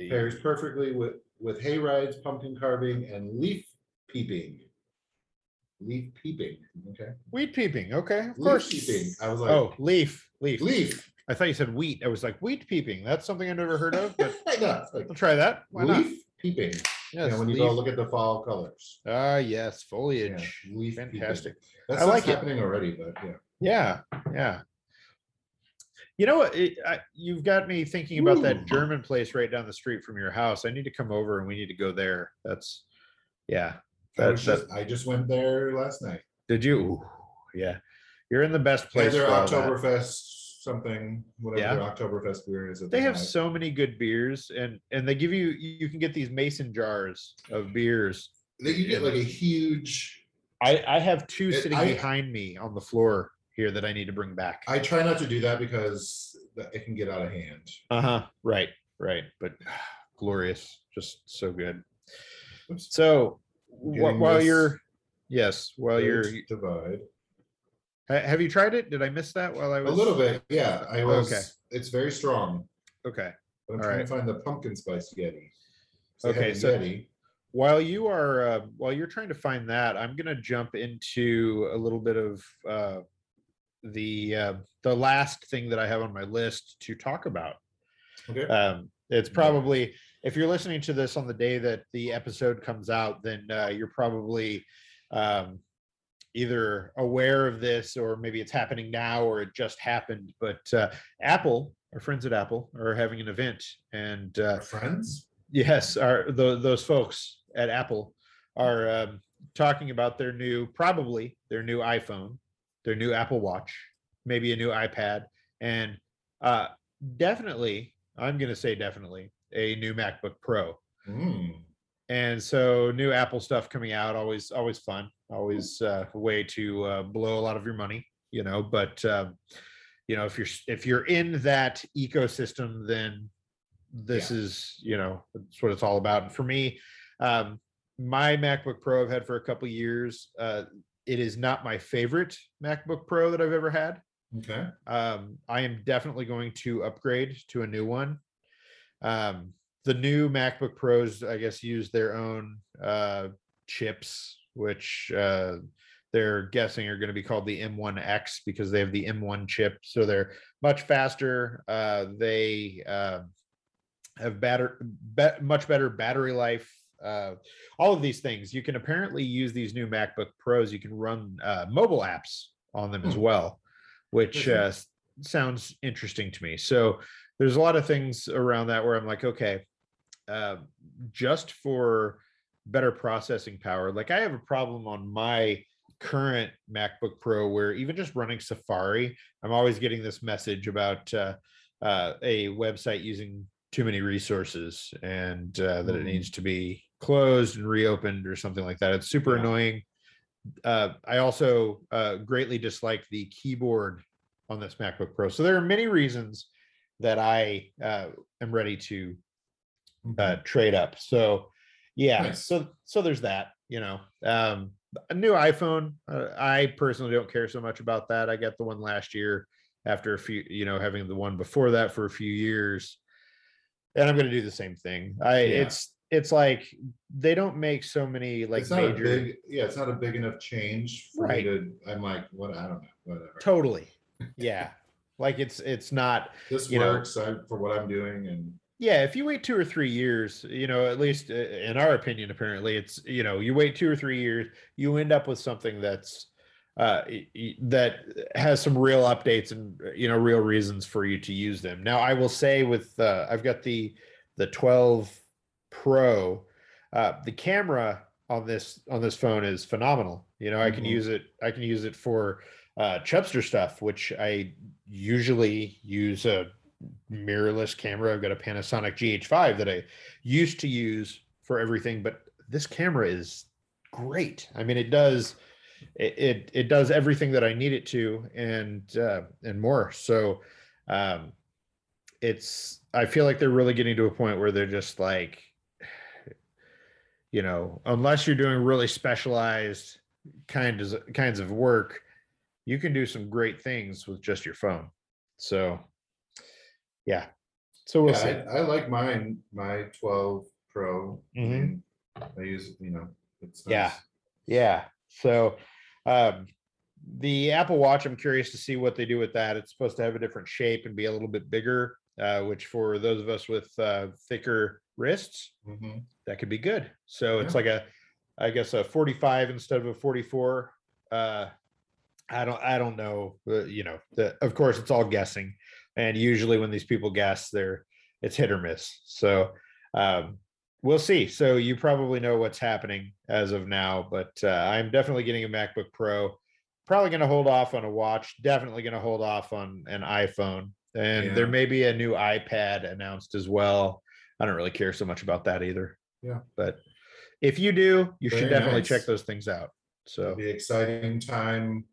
pairs perfectly with with hay rides, pumpkin carving, and leaf peeping. Leaf peeping. Okay. wheat peeping okay of Leaf course peeping. I was like, oh leaf leaf leaf. i thought you said wheat i was like wheat peeping that's something i've never heard of but [laughs] no, like, I'll try that why not leaf peeping. You yes know, when you go leaf- look at the fall colors. ah yes Yeah, foliage leaf peeping. fantastic That's I like it. happening already, but yeah. Yeah, yeah. You know what? It, I, you've got me thinking about Ooh. that German place right down the street from your house. I need to come over and we need to go there. That's, yeah. I, was That's, just, I just went there last night. did you? Ooh, yeah. You're in the best place. their for all that. Oktoberfest something, whatever their Oktoberfest beer is. that They have have. so many good beers, and and they give you you can get these mason jars of beers. They you get like a huge. I I have two It- sitting I- behind me on the floor here that I need to bring back. I try not to do that because it can get out of hand. Uh huh. Right. Right. But [sighs] glorious. Just so good. Oops. So wh- while you're, yes, while you're, Divide. Ha- have you tried it? Did I miss that while I A was? A little bit, yeah. I was. Okay. It's very strong. Okay. But I'm All trying right. to find the pumpkin spice Yeti. So they have Okay, so- Yeti. While you are, uh, while you're trying to find that, I'm to jump into a little bit of uh, the uh, the last thing that I have on my list to talk about. Okay. Um, it's probably if you're listening to this on the day that the episode comes out, then uh, you're probably um, either aware of this or maybe it's happening now or it just happened. But uh, Apple, our friends at Apple, are having an event, and uh, Our friends. yes, are tho- those folks at Apple are um, talking about their new, probably their new iPhone, their new Apple Watch, maybe a new iPad, and uh, definitely, I'm going to say definitely a new MacBook Pro. Mm. And so, new Apple stuff coming out, always, always fun, always uh, a way to uh, blow a lot of your money, you know. But um, you know if you're if you're in that ecosystem then this is you know that's what it's all about and for me um my macbook pro i've had for a couple years uh it is not my favorite macbook pro that i've ever had Okay. um i am definitely going to upgrade to a new one um the new macbook pros i guess use their own uh chips which uh they're guessing are going to be called the m1x because they have the m1 chip so they're much faster uh they uh, have better be- much better battery life uh all of these things. You can apparently use these new macbook pros you can run uh mobile apps on them as Hmm. well which uh sounds interesting to me. So there's a lot of things around that where i'm like okay uh, just for better processing power like i have a problem on my current macbook pro where even just running safari i'm always getting this message about uh, uh, a website using too many resources and uh, that it Mm. needs to be closed and reopened or something like that it's super Yeah. annoying uh, i also uh, greatly dislike the keyboard on this macbook pro so there are many reasons that i uh, am ready to uh, trade up. So yeah, Nice. so so there's that. You know, um, a new iPhone. Uh, I personally don't care so much about that. I got the one last year after a few, you know, having the one before that for a few years, and I'm going to do the same thing. I Yeah. it's it's like they don't make so many like it's major. big, yeah, it's not a big enough change for Right. me to. I'm like, what? I don't know, whatever. Totally. [laughs] Yeah. Like it's it's not This you know- works I, for what I'm doing, and yeah if you wait two or three years you know at least uh, in our opinion apparently it's you know you wait two or three years you end up with something that's uh that has some real updates and uh, you know real reasons for you to use them now i will say with uh i've got the the 12 pro uh the camera on this on this phone is phenomenal you know i can Mhm. use it i can use it for uh chubster stuff which i usually use a mirrorless camera. I've got a Panasonic GH5 that I used to use for everything, but this camera is great. I mean, it does it it, it does everything that I need it to, and uh, and more. So, um, it's I feel like they're really getting to a point where they're just like, you know, unless you're doing really specialized kinds kinds of work, you can do some great things with just your phone. So, yeah. So we'll yeah, see. I, I like mine, my 12 Pro. I Mhm. mean, I use, you know, it's Yeah. nice. Yeah. So um the Apple Watch, I'm curious to see what they do with that. It's supposed to have a different shape and be a little bit bigger, uh, which for those of us with uh, thicker wrists, Mhm. that could be good. So it's Yeah. like a, I guess a 45 instead of a 44. Uh, I don't, I don't know. Uh, you know, the, of course, it's all guessing, and usually when these people guess, they're it's hit or miss. So um, we'll see. So you probably know what's happening as of now, but uh, I'm definitely getting a MacBook Pro. Probably going to hold off on a watch. Definitely going to hold off on an iPhone, and there may be a new iPad announced as well. I don't really care so much about that either. Yeah. But if you do, you should definitely nice. check those things out. So, It'll be exciting time,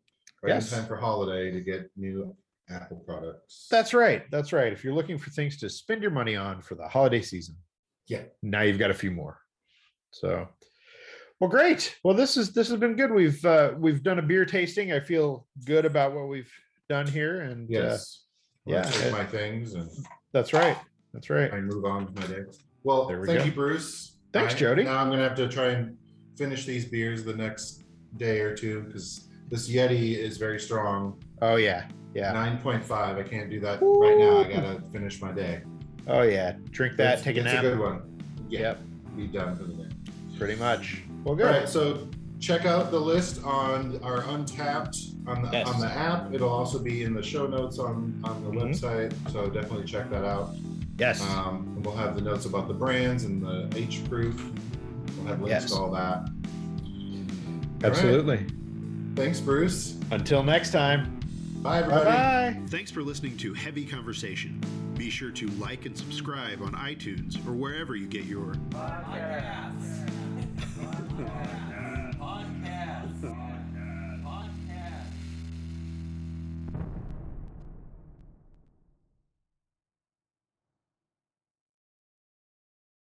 right Yes. time for holiday to get new Apple products. that's right. That's right. If you're looking for things to spend your money on for the holiday season, Yeah. now you've got a few more. So well, great. Well, this is this has been good. We've uh we've done a beer tasting. I feel good about what we've done here. And uh, yes. Well, I yeah, my things and that's right. That's right. I move on to my day. Well, There we thank go. you, Bruce. Thanks, Jody. Now I'm gonna have to try and finish these beers the next day or two because this Yeti is very strong. Oh yeah. Yeah. Nine point five. I can't do that right now. I gotta finish my day. Oh yeah. Drink that, It's- take a it's nap. a good one. Yeah. Yep. Be done for the day. Pretty much. Well good. right, so check out the list on our Untappd on the Yes. on the app. It'll also be in the show notes on on the Mhm. website. So definitely check that out. Yes. Um, and we'll have the notes about the brands and the H proof. We'll have links Yes. to all that. right. Absolutely. Thanks, Bruce. Until next time. Bye, Bye everybody. bye. Thanks for listening to Heavy Conversation. Be sure to like and subscribe on iTunes or wherever you get your Podcasts. [laughs]